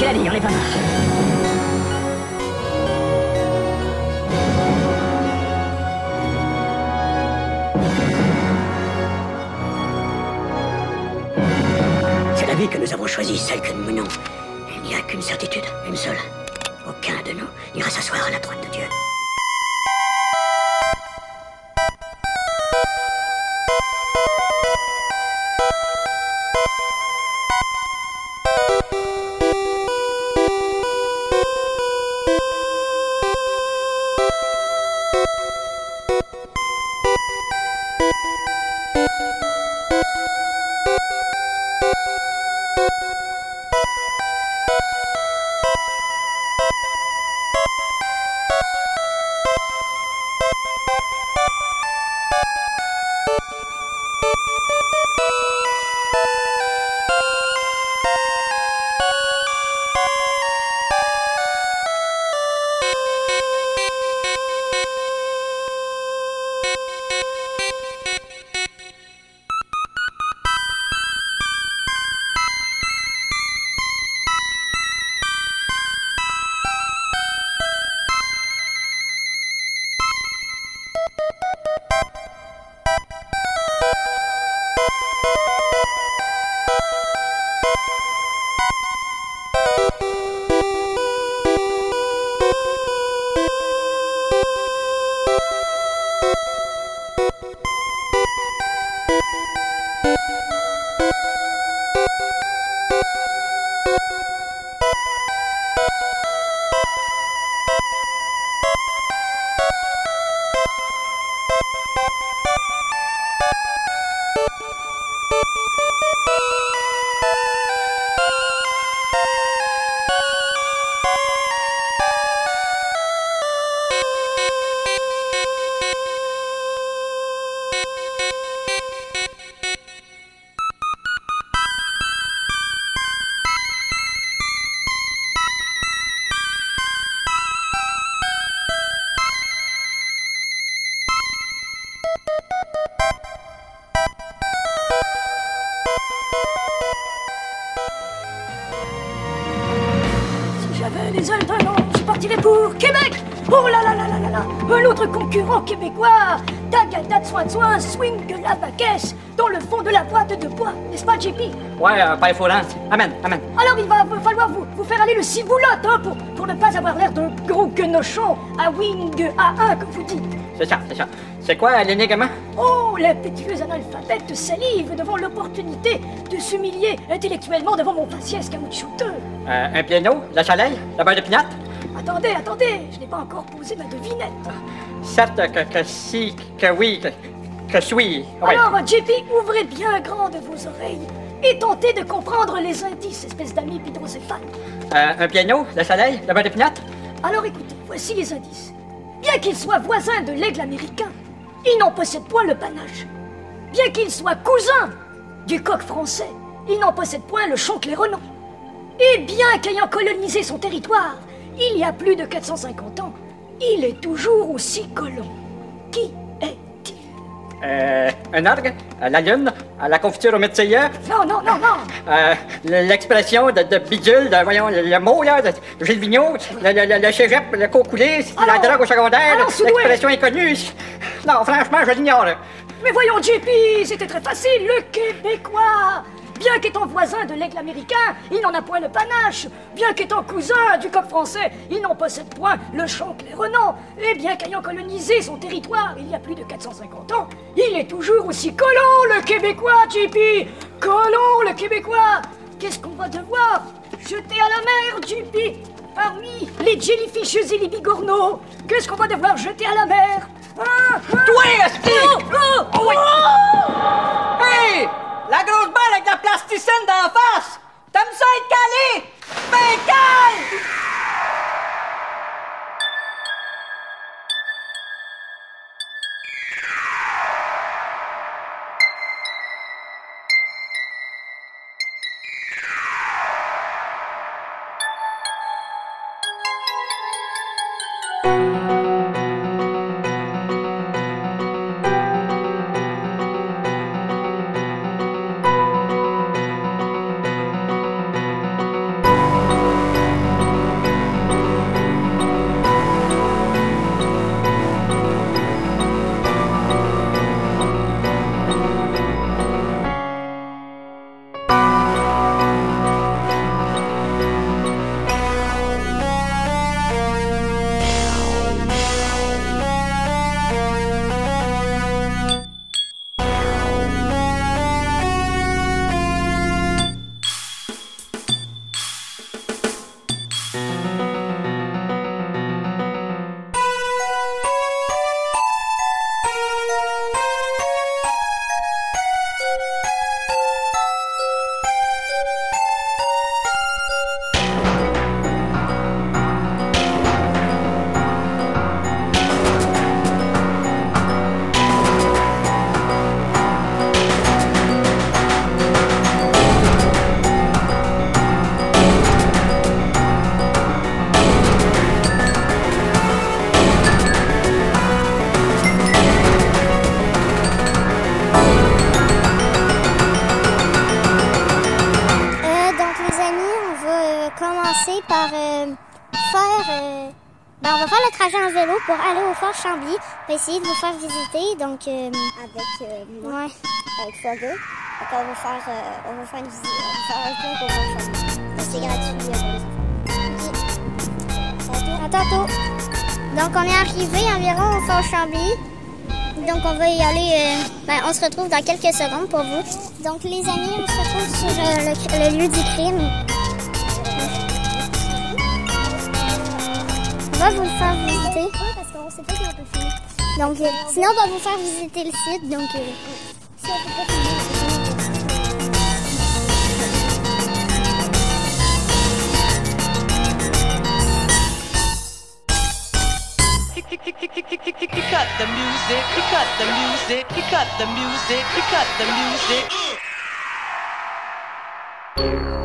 L'as dit, on. C'est que nous avons choisie, celle que nous menons. Il n'y a qu'une certitude, une seule. Aucun de nous n'ira s'asseoir à la droite de Dieu. Concurrent québécois Tagada soin de soin, swing la baguette dans le fond de la boîte de bois, n'est-ce pas, JP Ouais, euh, pas Amen, amen. Alors il va falloir vous, vous faire aller le ciboulotte, hein, pour, pour ne pas avoir l'air d'un gros guenochon à wing A1, comme vous dites. C'est ça, c'est ça. C'est quoi l'énigme Oh, l'impétueux analphabète salive devant l'opportunité de s'humilier intellectuellement devant mon faciès caoutchouteux. Euh, un piano, la soleil, la barre de pinate? Attendez, attendez, je n'ai pas encore posé ma devinette. Certes que, que si, que oui, que, que suis. Alors, JP, ouvrez bien grandes vos oreilles et tentez de comprendre les indices, espèce d'amis hydrocéphale. Euh, un piano, le soleil, la barre de Alors écoutez, voici les indices. Bien qu'ils soient voisins de l'aigle américain, ils n'en possèdent point le panache. Bien qu'ils soient cousins du coq français, ils n'en possèdent point le chon claironant. Et bien qu'ayant colonisé son territoire, il y a plus de 450 ans, il est toujours aussi colon. Qui est-il? Euh, Un orgue La lune La confiture au médecin Non, non, non, non euh, L'expression de, de, bidule, de, voyons, le, mot, là, de Gilles Vigneault, le, le, le, cégep, le cours coulé, la drogue au secondaire, l'expression inconnue. Non, franchement, je l'ignore. Mais voyons, JP, c'était très facile, le Québécois Bien qu'étant voisin de l'aigle américain, il n'en a point le panache. Bien qu'étant cousin du coq français, il n'en possède point le chant claironnant. Et bien qu'ayant colonisé son territoire il y a plus de 450 ans, il est toujours aussi collant, le Québécois, JP Collant, le Québécois Qu'est-ce qu'on va devoir jeter à la mer, JP Parmi les jellyfishes et les bigorneaux, qu'est-ce qu'on va devoir jeter à la mer hein, hein? Toi, oh, oh, oh, Hey la grosse avec la plasticine d'en face! T'aimes ça être calé? Ben calme! Fort Chambly, pour essayer de vous faire visiter. Donc, euh, avec euh, moi, ouais. avec Fogger. Donc, on va faire, euh, on va faire une visite, on va faire un tour. C'est gratuit pour les enfants. À tantôt. Donc, on est arrivé environ au Fort Chambly. Donc, on va y aller. ben, on se retrouve dans quelques secondes pour vous. Donc, les amis, on se retrouve sur le, le lieu du crime. On va vous le faire visiter. Donc, euh, sinon, on va vous faire visiter le site. Donc, euh, si on peut pas music.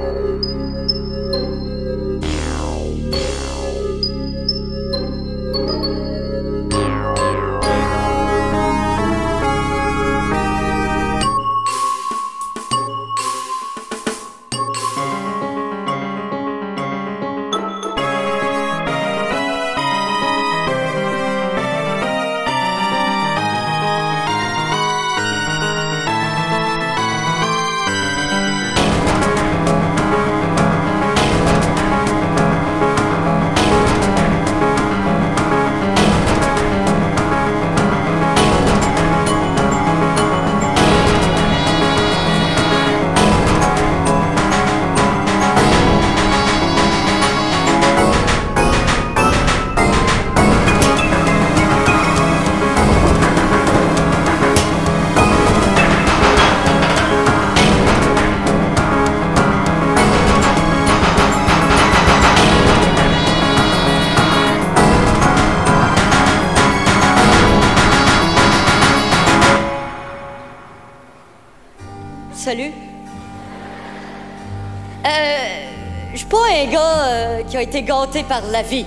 Été gâté par la vie.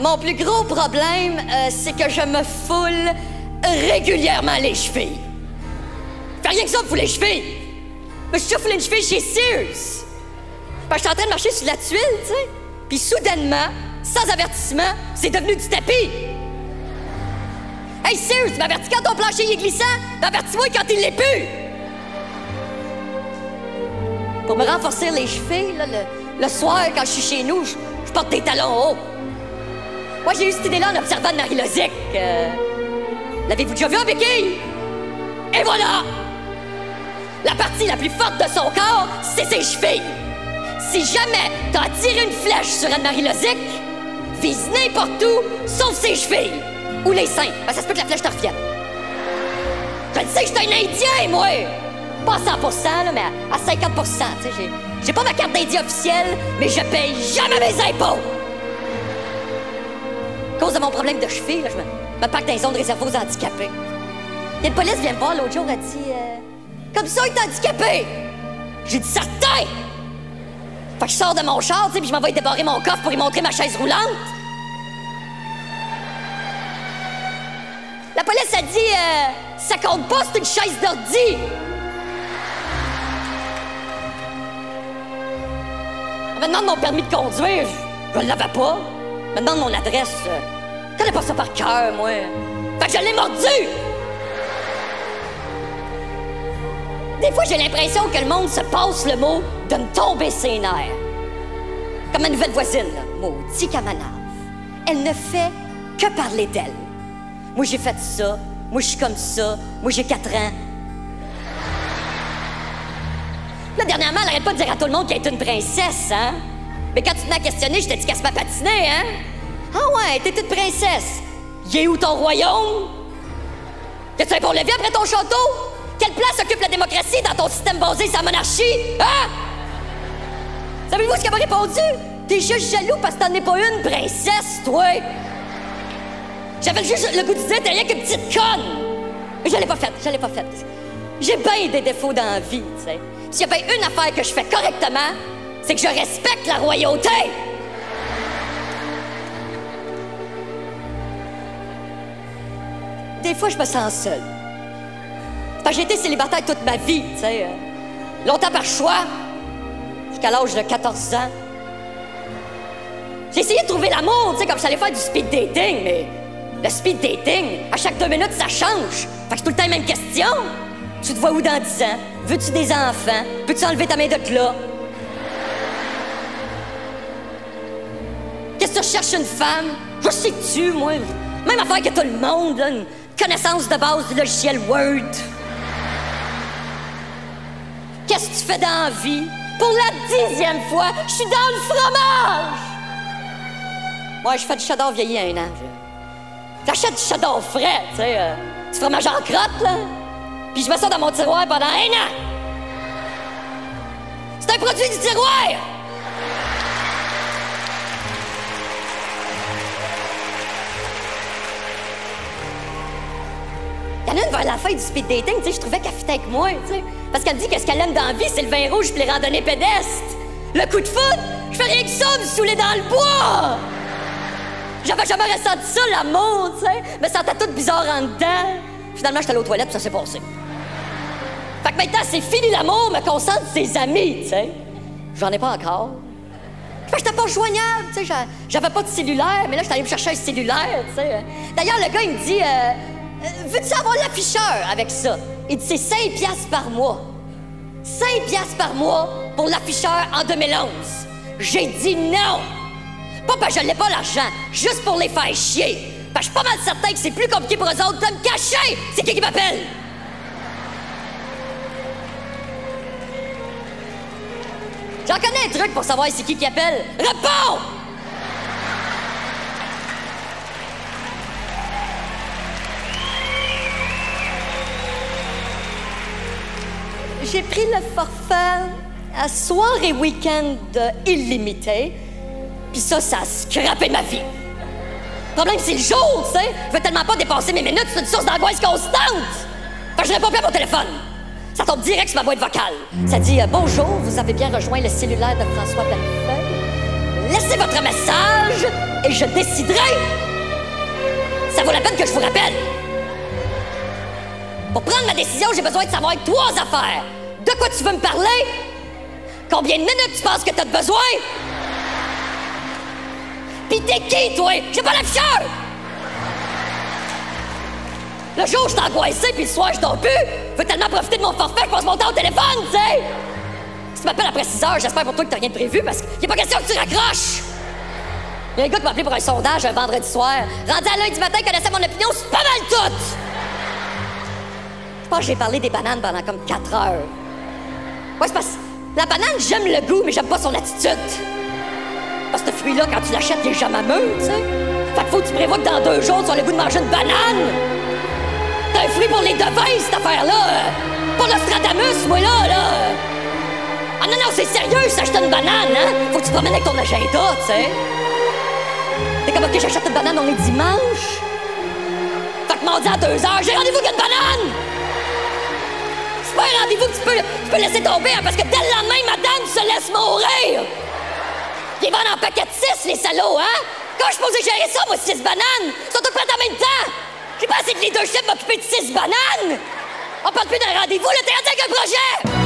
Mon plus gros problème, euh, c'est que je me foule régulièrement les chevilles. Fais rien que ça pour les chevilles. Mais je foulé une cheville chez Sears. Je suis en train de marcher sur la tuile, tu sais. Puis soudainement, sans avertissement, c'est devenu du tapis. Hey Sears, m'avertis quand ton plancher est glissant, m'avertis-moi quand il l'est plus. Pour me renforcer les chevilles, là, le, soir, quand je suis chez nous, je, porte des talons hauts. Moi, j'ai eu cette idée-là en observant de Marie Lozic. Euh, L'avez-vous déjà vu en béquille? Et voilà! La partie la plus forte de son corps, c'est ses chevilles. Si jamais t'as tiré une flèche sur Anne-Marie Lozic, vise n'importe où, sauf ses chevilles. Ou les seins. Ben, ça se peut que la flèche te revienne. Je sais que je suis un Indien, moi! Pas à 100 là, mais à- à 50 tu sais. j'ai- J'ai pas ma carte d'Indien officielle, mais je paye jamais mes impôts! À cause de mon problème de cheville, je me, me parque dans les zones réservées aux handicapés. A une police vient me voir l'autre jour, elle dit euh, Comme ça, il est handicapé! J'ai dit certain! Fait que je sors de mon char, tu sais, puis je m'en vais débarrer mon coffre pour y montrer ma chaise roulante. La police a dit euh, Ça compte pas, c'est une chaise d'ordi! Demande mon permis de conduire. Je ne l'avais pas. Demande mon adresse. Je connais pas ça par cœur, moi. Fait que je l'ai mordu! Des fois, j'ai l'impression que le monde se passe le mot de me tomber ses nerfs. Comme ma nouvelle voisine, maudit Kamanave. Elle ne fait que parler d'elle. Moi, j'ai fait ça. Moi, je suis comme ça. Moi, j'ai 4 ans. Là, dernièrement, elle arrête pas de dire à tout le monde qu'elle est une princesse, hein? Mais quand tu te m'as questionné, je t'ai dit qu'elle se m'a patiné, hein? Ah ouais, t'es une princesse. Y est où ton royaume? Qu'est-ce que tu fais pour lever après ton château? Quelle place occupe la démocratie dans ton système basé sur la monarchie? Hein? Savez-vous ce qu'elle m'a répondu? T'es juste jaloux parce que t'en es pas une princesse, toi! J'avais juste le goût de dire, t'es rien qu'une petite conne! Mais je l'ai pas faite, je l'ai pas faite. J'ai bien des défauts dans la vie, tu sais. S'il y a bien une affaire que je fais correctement, c'est que je respecte la royauté! Des fois, je me sens seule. Parce que j'ai été célibataire toute ma vie, tu sais. Longtemps par choix, jusqu'à l'âge de 14 ans. J'ai essayé de trouver l'amour, tu sais, comme j'allais faire du speed dating, mais le speed dating, à chaque deux minutes, ça change. Fait que tout le temps la même question. Tu te vois où dans 10 ans? Veux-tu des enfants? Peux-tu enlever ta main de là? Qu'est-ce que tu recherches une femme? Je sais-tu, moi. Même affaire que tout le monde, là, une connaissance de base du logiciel Word. Qu'est-ce que tu fais dans la vie? Pour la dixième fois, je suis dans le fromage! Ouais, je fais du cheddar vieilli un an. J'achète du cheddar frais, tu sais, euh, du fromage en crotte, là. Puis je mets ça dans mon tiroir pendant un an. C'est un produit du tiroir! Il y en a une vers la fin du speed dating, tu sais, je trouvais qu'elle fitait avec moi, tu sais. Parce qu'elle me dit que ce qu'elle aime dans la vie, c'est le vin rouge puis les randonnées pédestres. Le coup de foot, je fais rien que ça, me saouler dans le bois! J'avais jamais ressenti ça, l'amour, tu sais. Me sentais toute bizarre en dedans. Finalement, j'étais allée aux toilettes, puis ça s'est passé. Fait que maintenant, c'est fini l'amour, me concentre ses amis, tu sais. J'en ai pas encore. Fait que j'étais pas joignable, tu sais. j'a- J'avais pas de cellulaire, mais là, j'étais allée me chercher un cellulaire, tu sais. D'ailleurs, le gars, il me dit euh, euh, Veux-tu avoir l'afficheur avec ça? Il dit C'est 5 piastres par mois. 5 piastres par mois pour l'afficheur en 2011. J'ai dit non. Pas parce que je l'ai pas l'argent, juste pour les faire chier. Parce que je suis pas mal certain que c'est plus compliqué pour eux autres de me cacher. C'est qui qui m'appelle? J'en connais un truc pour savoir c'est qui qui appelle. Réponds! J'ai pris le forfait à soir et week-end illimité. Puis ça, ça a scrappé ma vie. Le problème, c'est le jour, tu sais. Je veux tellement pas dépasser mes minutes, c'est une source d'angoisse constante. Fait que je réponds plus à mon téléphone. Ça tombe direct sur ma boîte vocale. Ça dit euh, Bonjour, vous avez bien rejoint le cellulaire de François Bellefeuille. Laissez votre message et je déciderai. Ça vaut la peine que je vous rappelle. Pour prendre ma décision, j'ai besoin de savoir trois affaires. De quoi tu veux me parler? Combien de minutes tu penses que t'as de besoin? Pis t'es qui, toi? J'ai pas la fière! Le jour, je t'ai angoissé, puis le soir, je dors plus. Je veux tellement profiter de mon forfait, je passe mon temps au téléphone, tu sais. Si tu m'appelles après 6 heures, j'espère pour toi que t'as rien de prévu, parce qu'il a pas question que tu raccroches. Il y a un gars qui m'a appelé pour un sondage un vendredi soir. Rendu à lundi matin, il connaissait mon opinion, c'est pas mal tout. Je pense que j'ai parlé des bananes pendant comme 4 heures. Ouais, c'est parce que la banane, j'aime le goût, mais j'aime pas son attitude. Parce que ce fruit-là, quand tu l'achètes, il est jamais tu sais. Fait que faut que tu prévois que dans deux jours, tu as le goût de manger une banane. C'est un fruit pour les devins, cette affaire-là. Pour Nostradamus, moi, là, là. Ah non, non, c'est sérieux, s'acheter une banane, hein? Faut que tu promènes avec ton agenda, tu sais. T'es comme, OK, j'achète une banane, on est dimanche. Fait que mardi à deux heures, j'ai rendez-vous avec une banane! C'est pas un rendez-vous que tu peux, tu peux laisser tomber, hein, parce que dès le lendemain, madame se laisse mourir! Ils vendent en paquet de six, les salauds, hein? Quand je posé gérer ça, moi, six bananes? Ils sont tous prêts en même temps! J'ai pas assez de leadership m'occuper de six bananes! On parle plus d'un rendez-vous, le théâtre avec un projet!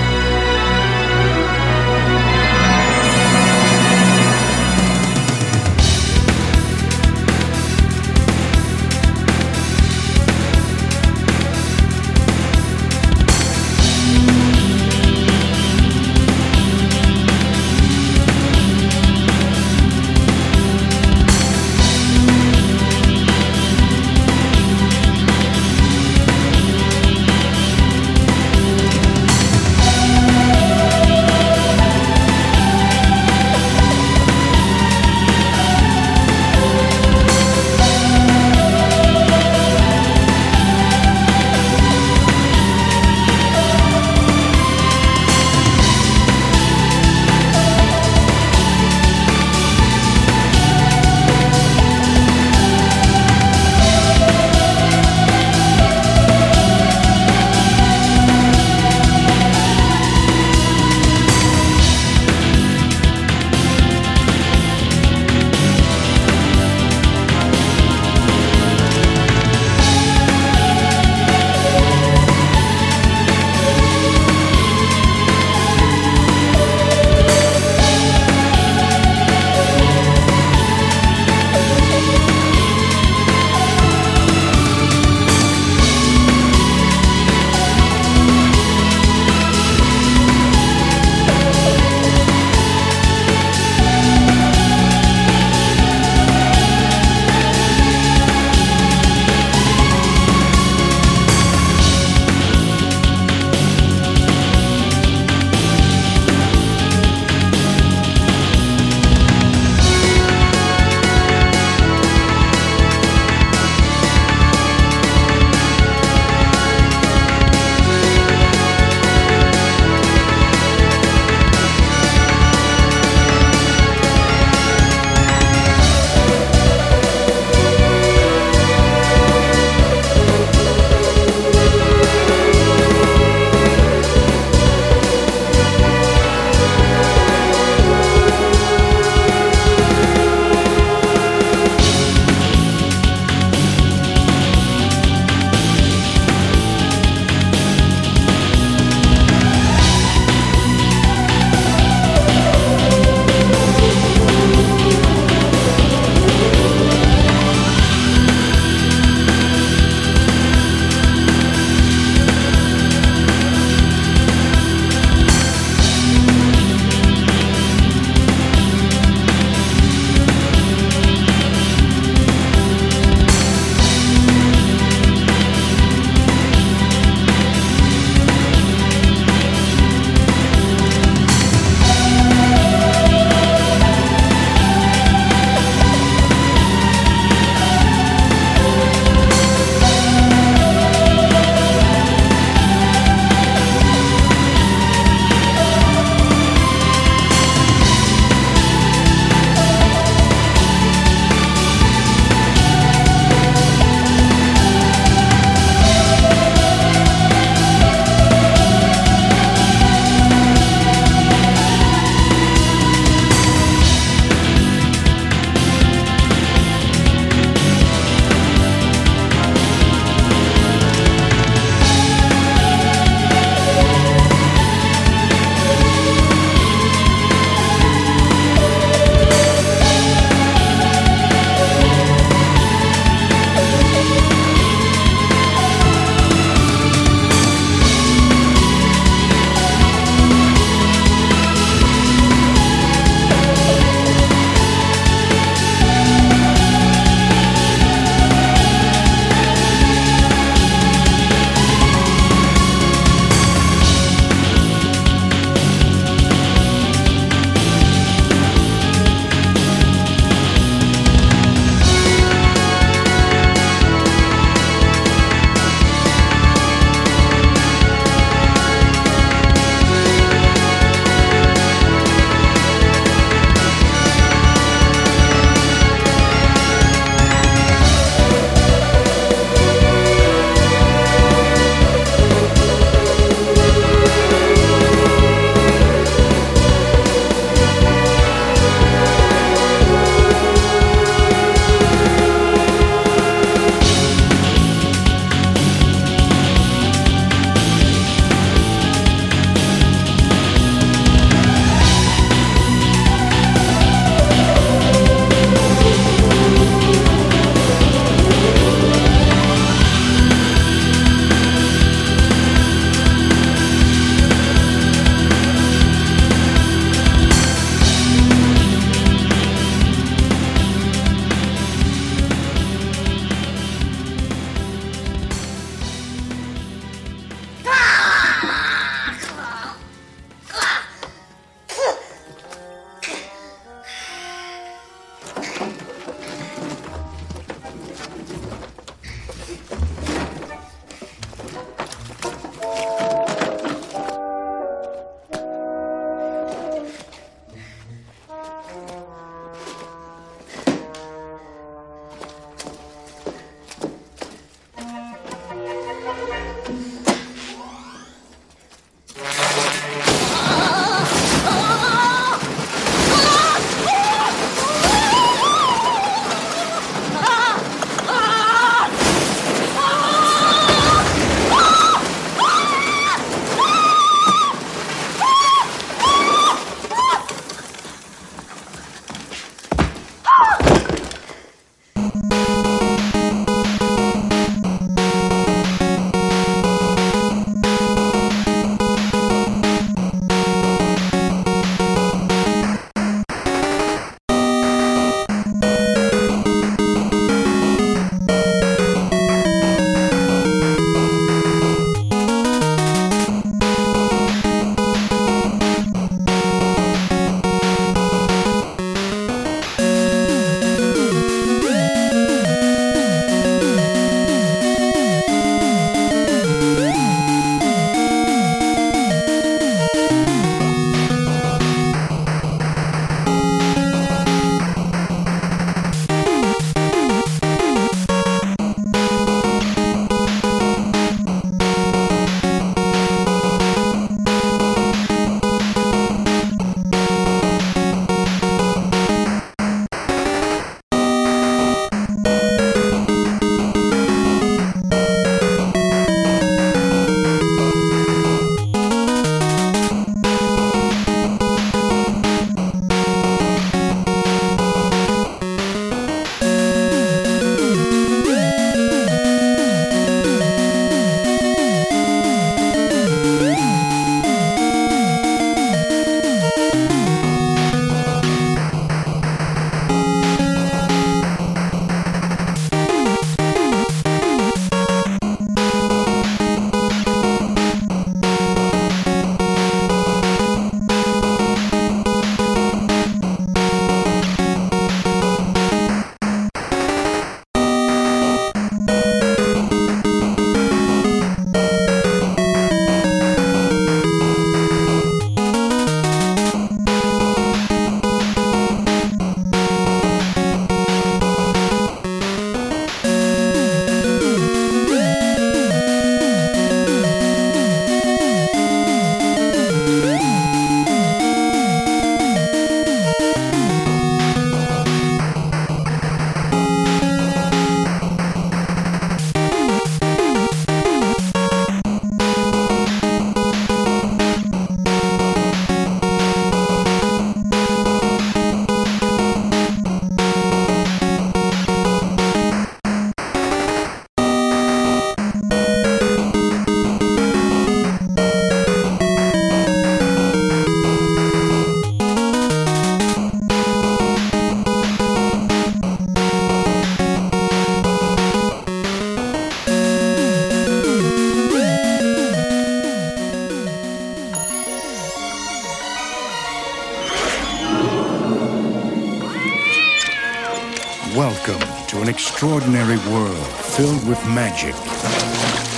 With magic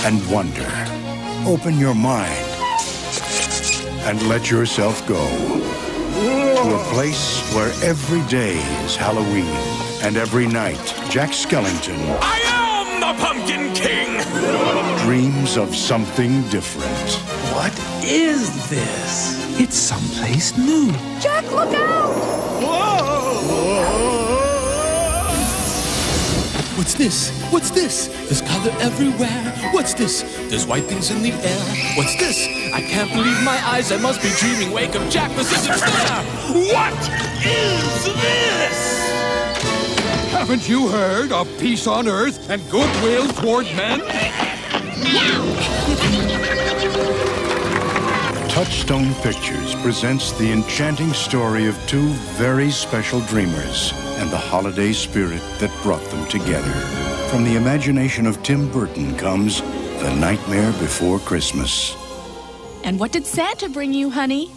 and wonder. Open your mind and let yourself go to a place where every day is Halloween and every night Jack Skellington I am the Pumpkin King! dreams of something different. What is this? It's someplace new. Jack, look out! What's this? What's this? There's color everywhere. What's this? There's white things in the air. What's this? I can't believe my eyes. I must be dreaming. Wake up, Jack. This isn't fair. What is this? Haven't you heard of peace on earth and goodwill toward men? Touchstone Pictures presents the enchanting story of two very special dreamers and the holiday spirit that brought them together. From the imagination of Tim Burton comes The Nightmare Before Christmas. And what did Santa bring you, honey?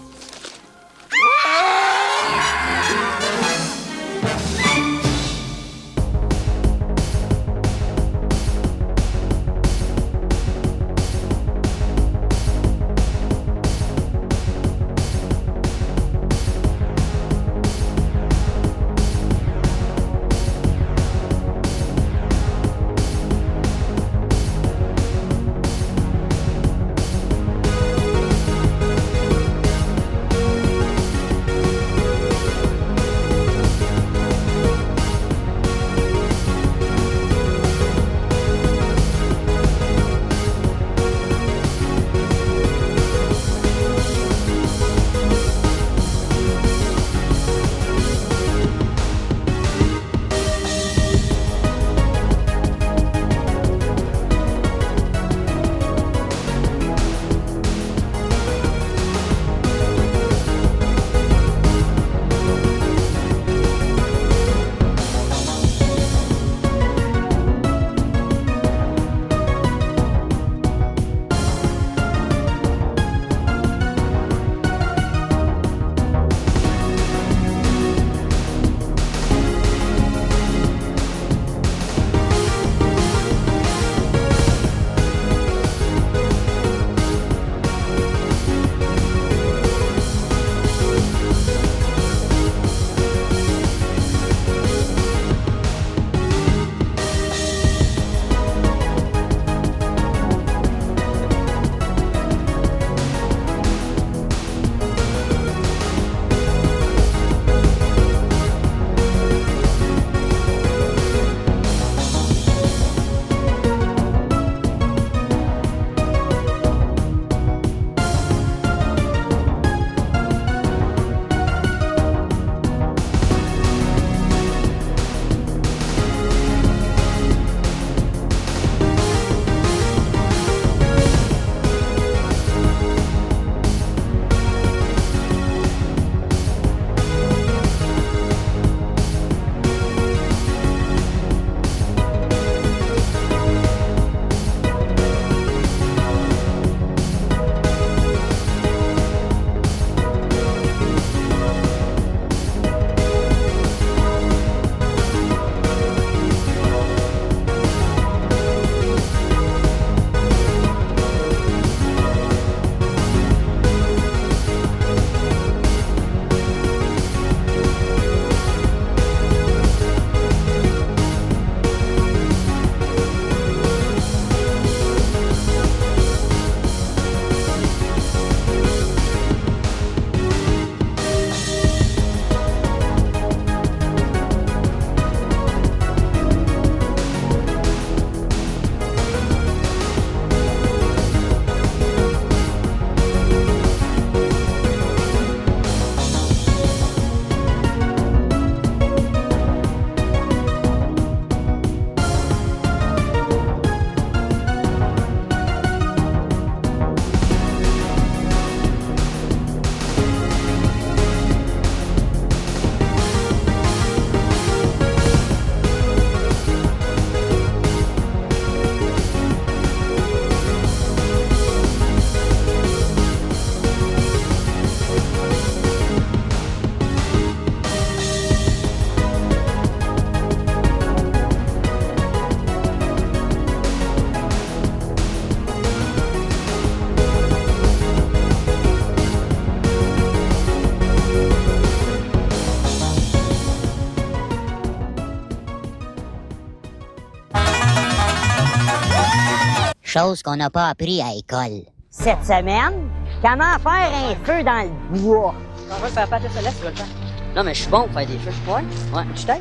Chose qu'on n'a pas appris à l'école. Cette semaine, comment faire un feu dans le bois? On va faire tu le. Non, mais je suis bon pour faire des feux. Ouais? Ouais, tu t'aides?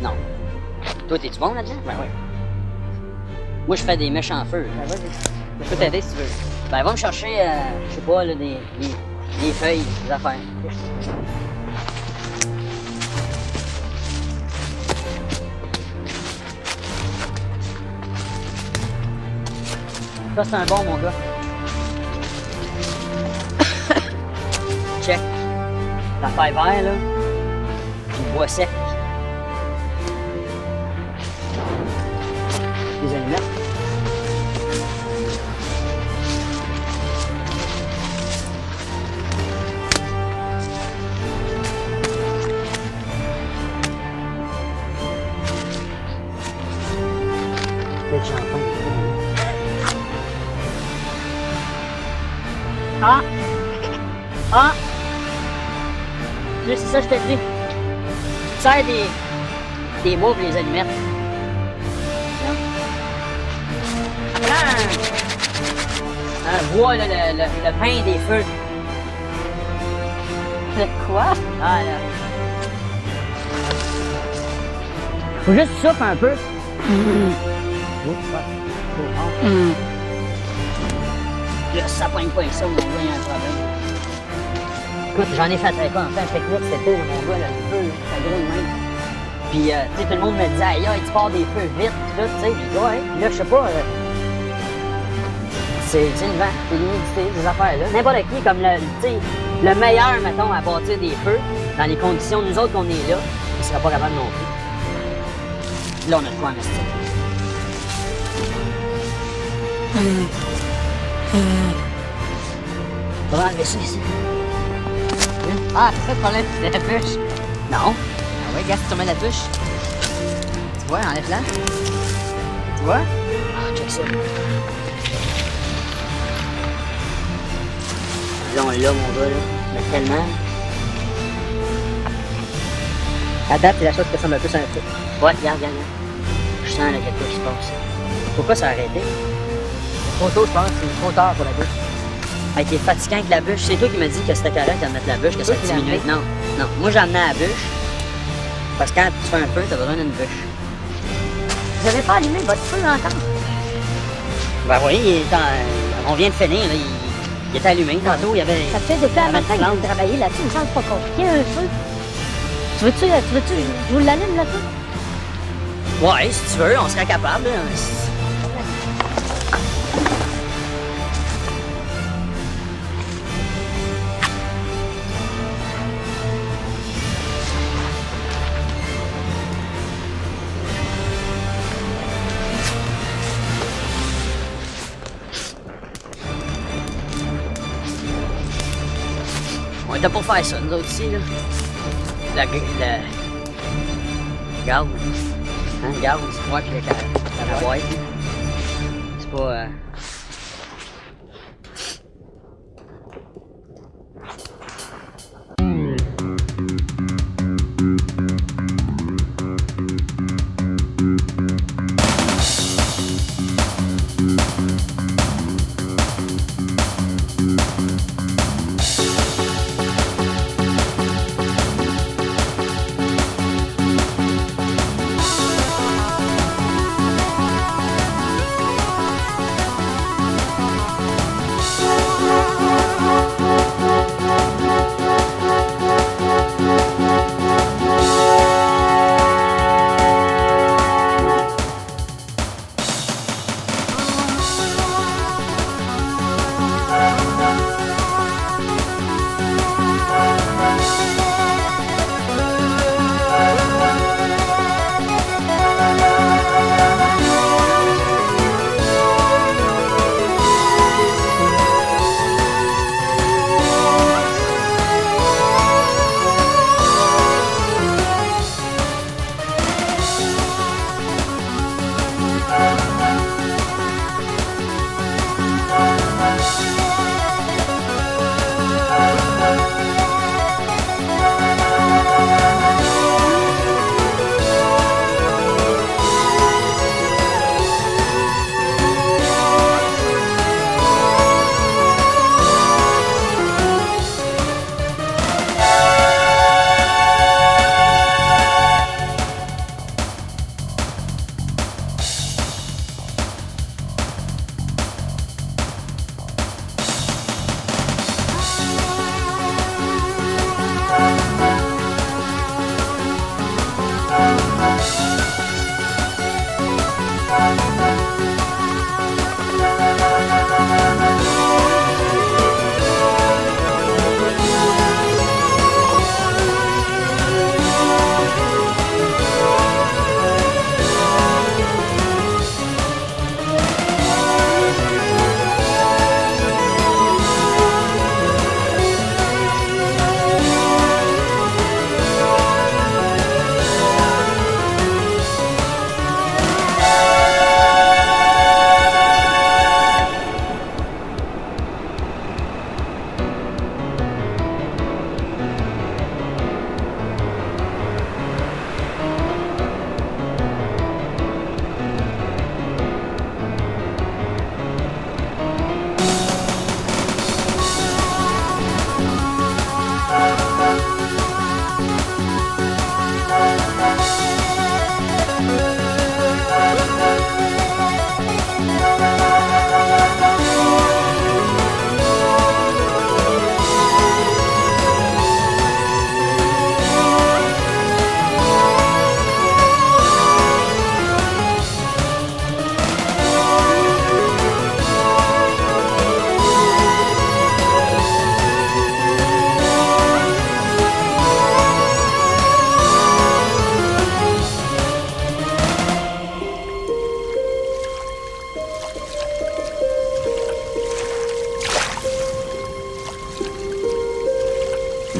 Non. Toi, t'es-tu bon là-dedans? Ben oui. Moi, je fais des méchants feux. Ben vas-y. Je peux t'aider si tu veux. Ben, va me chercher, euh, je sais pas, là, des, des, des feuilles, des affaires. Ça, c'est un bon, mon gars. Check. L'affaire vert, là. Du bois sec. Des allumettes. Ça, je te dis. Tu sers des, des bois pour les allumettes. Un, bois, là, le, le, le pain des feux. Le quoi? Ah, là. Faut juste souffle un peu. Oups, ouais. Là, ça pogne pas ça, on a un problème. Écoute, j'en ai fait un pique-nique cet été, là, mon gars, là, le feu, ça gros de même. Puis, euh, tu sais, tout le monde me disait, aïe, aïe, tu pars des feux vite, tout, tu sais, pis ouais, pis là, je sais pas, euh, c'est, le vent, c'est l'humidité, ces affaires-là. N'importe qui, comme le, le meilleur, mettons, à bâtir des feux, dans les conditions, nous autres qu'on est là, il sera pas capable non plus. Là, on a de quoi investir. On va enlever ça ici. Ah, c'est ça le problème, c'est la bûche. Non. Ah ouais, regarde, tu remets la bûche. Tu vois, enlève-la. Tu vois? Ah, check ça. Là, on l'a, mon gars, là. Mais tellement. À date, c'est la chose qui ressemble un peu sur un. Ouais, regarde, regarde. Je sens, là, quelque chose qui se passe. Pourquoi ça a arrêté? Trop tôt, je pense. C'est trop tard pour la bûche. Ah, t'es fatigant avec la bûche. C'est toi qui m'as dit que c'était correct de mettre la bûche, que ça diminuait. Non, non. Moi, amené la bûche. Parce que quand tu fais un feu, t'as besoin d'une bûche. Vous avez pas allumé votre feu encore? Ben oui, il est en- on vient de finir. Là. Il, il était allumé. Tantôt, il y avait. Ça fait depuis un matin que vous travaillez là-dessus, il me semble pas compliqué, un feu. Tu veux-tu, tu veux-tu, je vous l'allume, le feu? Ouais, si tu veux, on serait capable. Faire ça, nous autres ici, là. La... la... Gaz. Hein, gaz, moi puis la, la, boîte. C'est pas... Euh...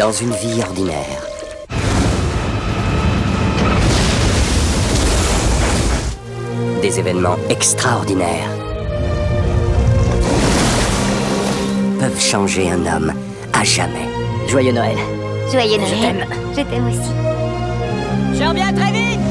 dans une vie ordinaire. Des événements extraordinaires peuvent changer un homme à jamais. Joyeux Noël. Joyeux Noël. Je t'aime. Je t'aime aussi. Je reviens très vite!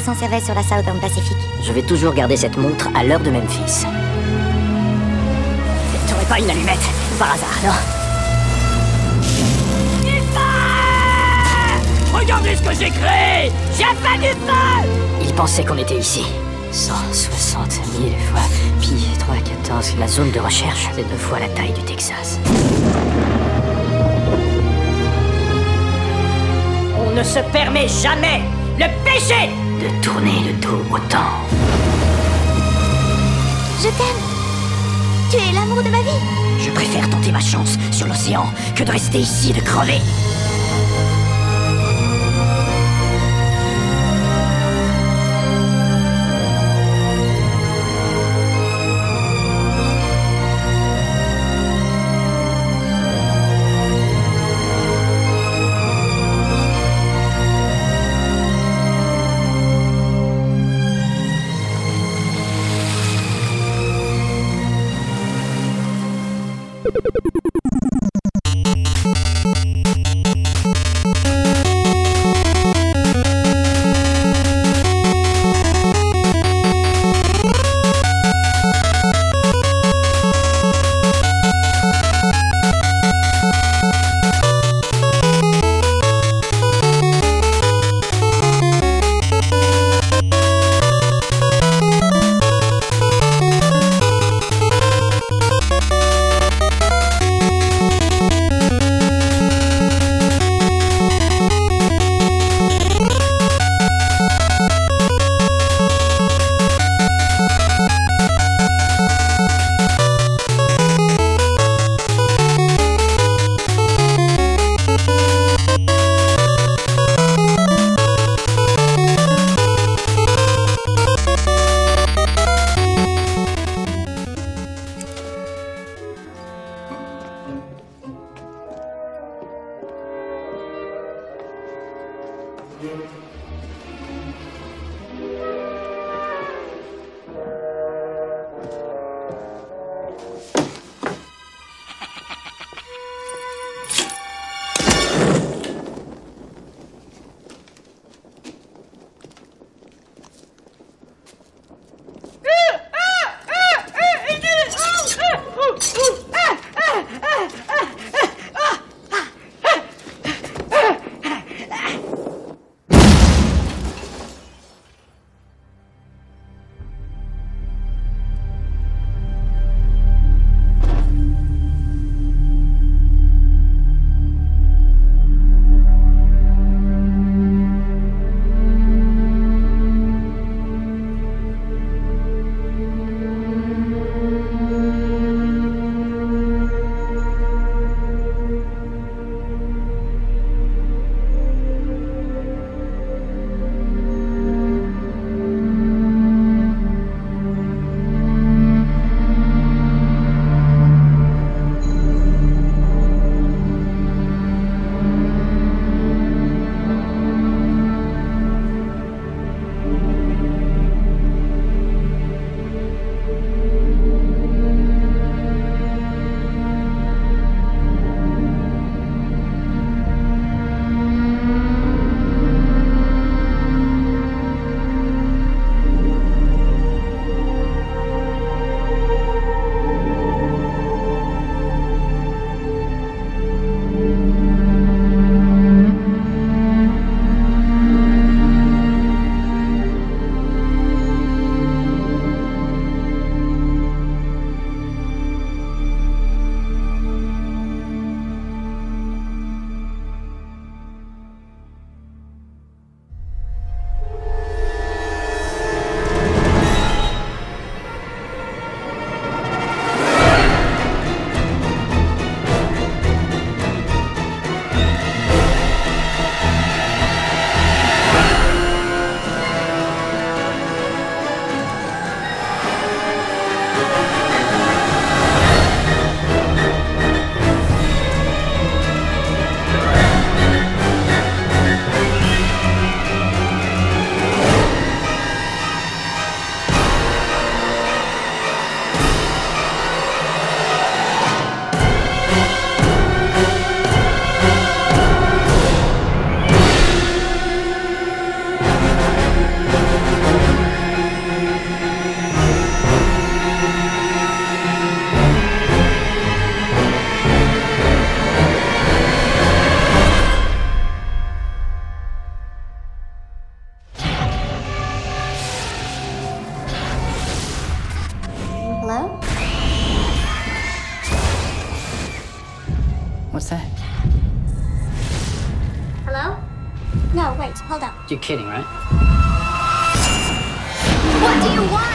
S'en servait sur la Southern Pacific. Je vais toujours garder cette montre à l'heure de Memphis. T'aurais pas une allumette, par hasard, non? Regardez ce que j'ai créé J'ai fait du feu Il pensait qu'on était ici. 160 000 fois pi 314. La zone de recherche, c'est deux fois la taille du Texas. On ne se permet jamais le péché De tourner le dos au temps. Je t'aime. Tu es l'amour de ma vie. Je préfère tenter ma chance sur l'océan que de rester ici et de crever. Hello? No, wait, hold up. You're kidding, right? What do you want?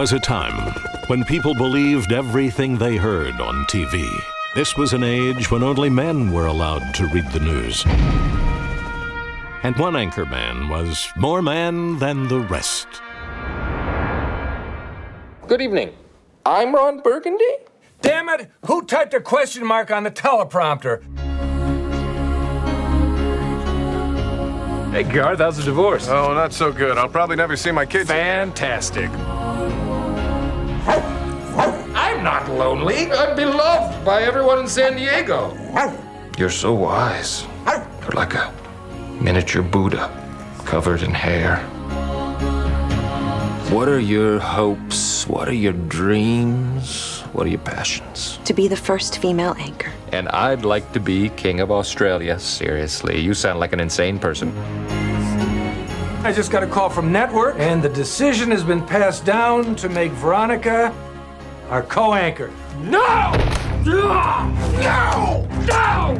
Was a time when people believed everything they heard on TV. This was an age when only men were allowed to read the news. And one anchor man was more man than the rest. Good evening. I'm Ron Burgundy. Damn it! Who typed a question mark on the teleprompter? Hey, Garth, how's the divorce? Oh, not so good. I'll probably never see my kids. Fantastic. I'm not lonely. I'm beloved by everyone in San Diego. You're so wise. You're like a miniature Buddha covered in hair. What are your hopes? What are your dreams? What are your passions? To be the first female anchor. And I'd like to be King of Australia. Seriously, you sound like an insane person. I just got a call from Network, and the decision has been passed down to make Veronica our co anchor. No! No! No!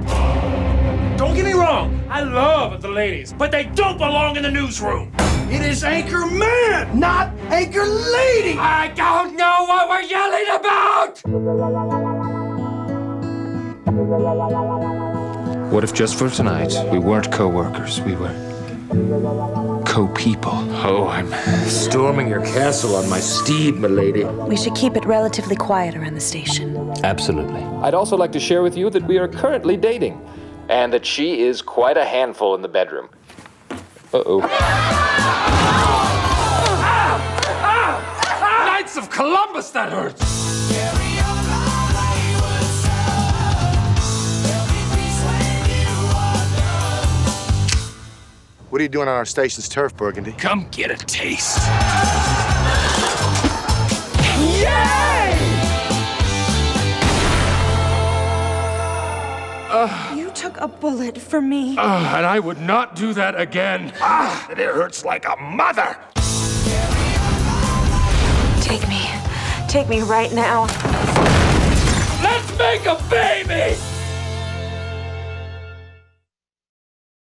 Don't get me wrong, I love the ladies, but they don't belong in the newsroom. It is Anchor Man, not Anchor Lady! I don't know what we're yelling about! What if just for tonight we weren't co workers? We were co people. Oh, I'm storming your castle on my steed, milady. We should keep it relatively quiet around the station. Absolutely. I'd also like to share with you that we are currently dating, and that she is quite a handful in the bedroom. Uh oh. Knights of Columbus, that hurts! What are you doing on our station's turf, Burgundy? Come get a taste. Yay! You took a bullet for me. Uh, and I would not do that again. Ah, it hurts like a mother. Take me. Take me right now. Let's make a baby!